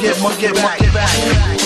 get, get, get back.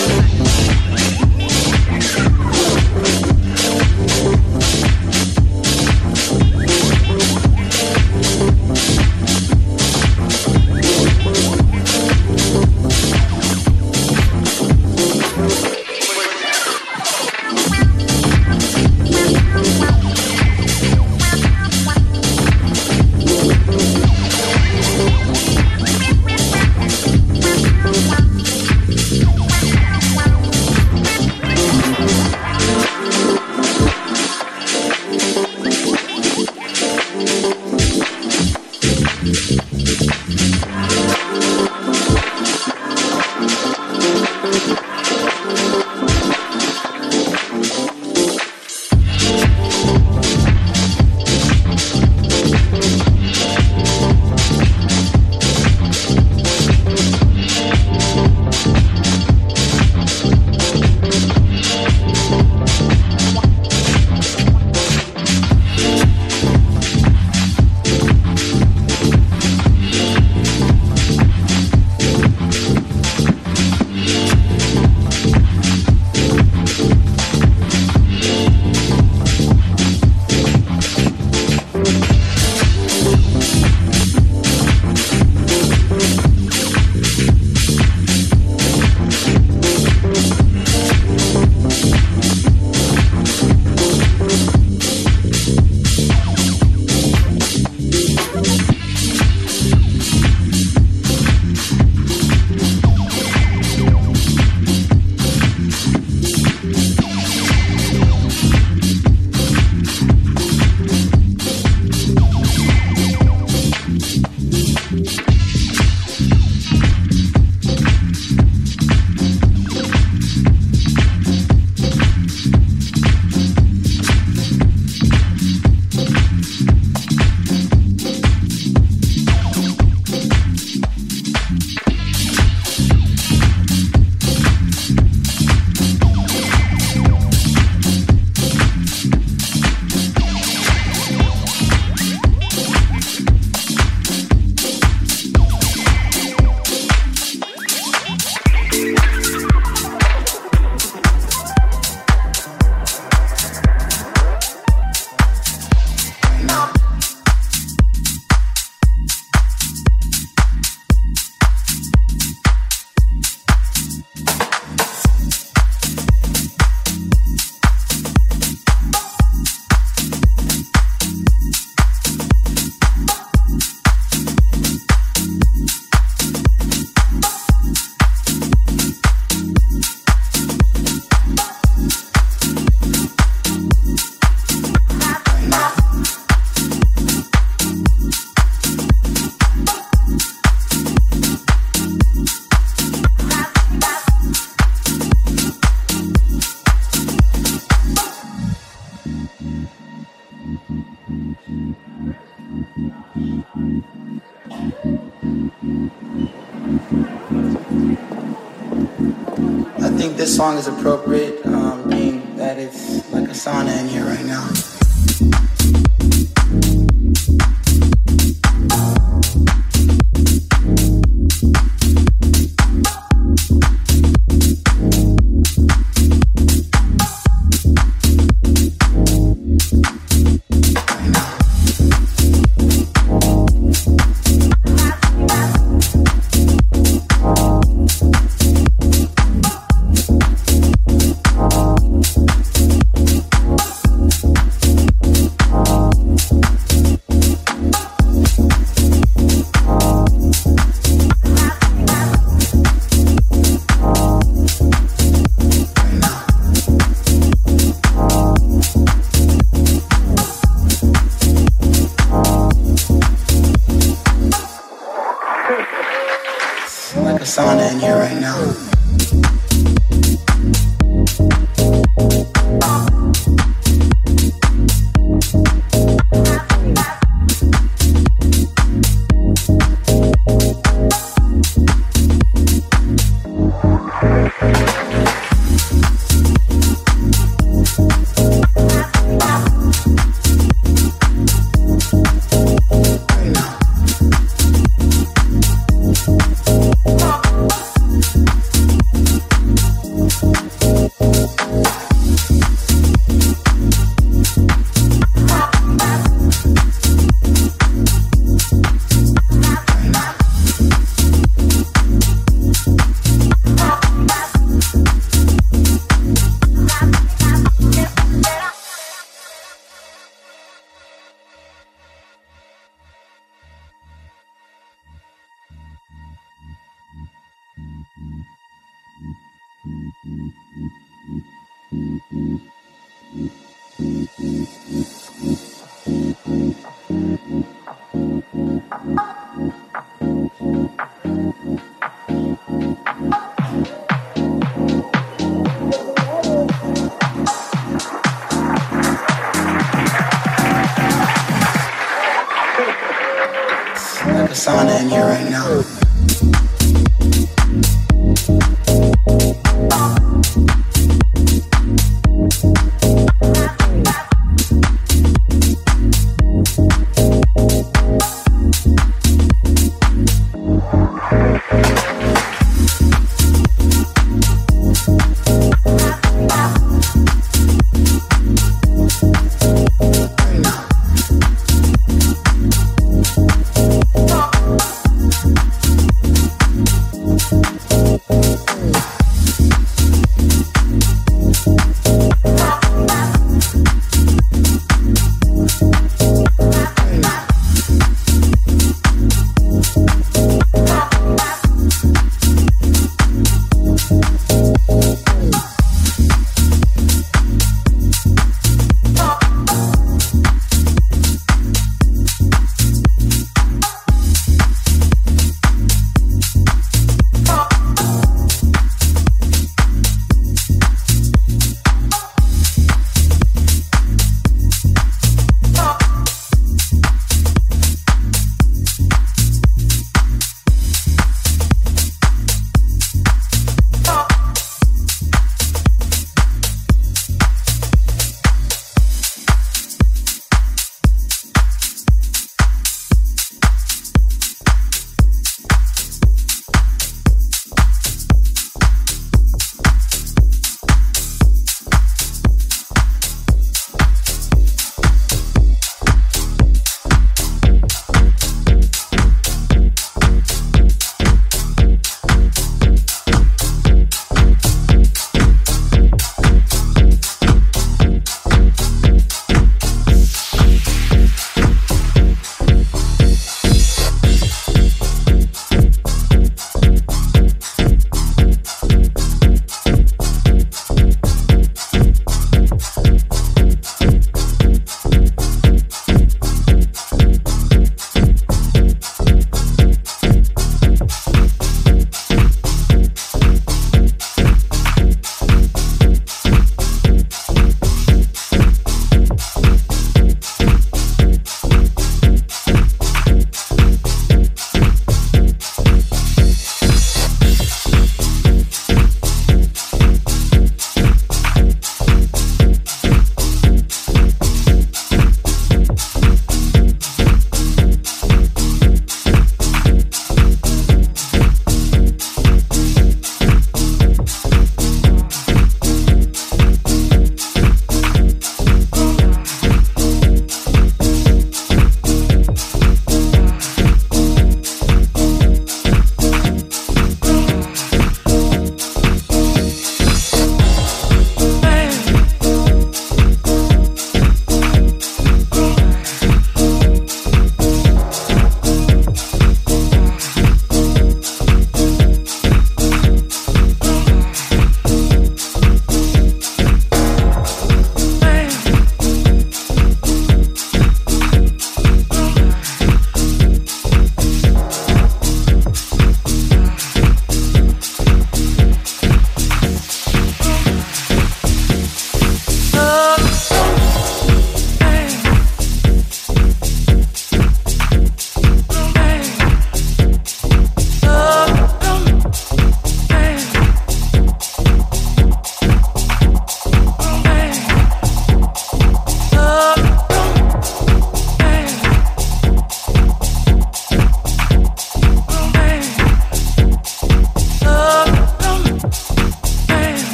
Song is appropriate,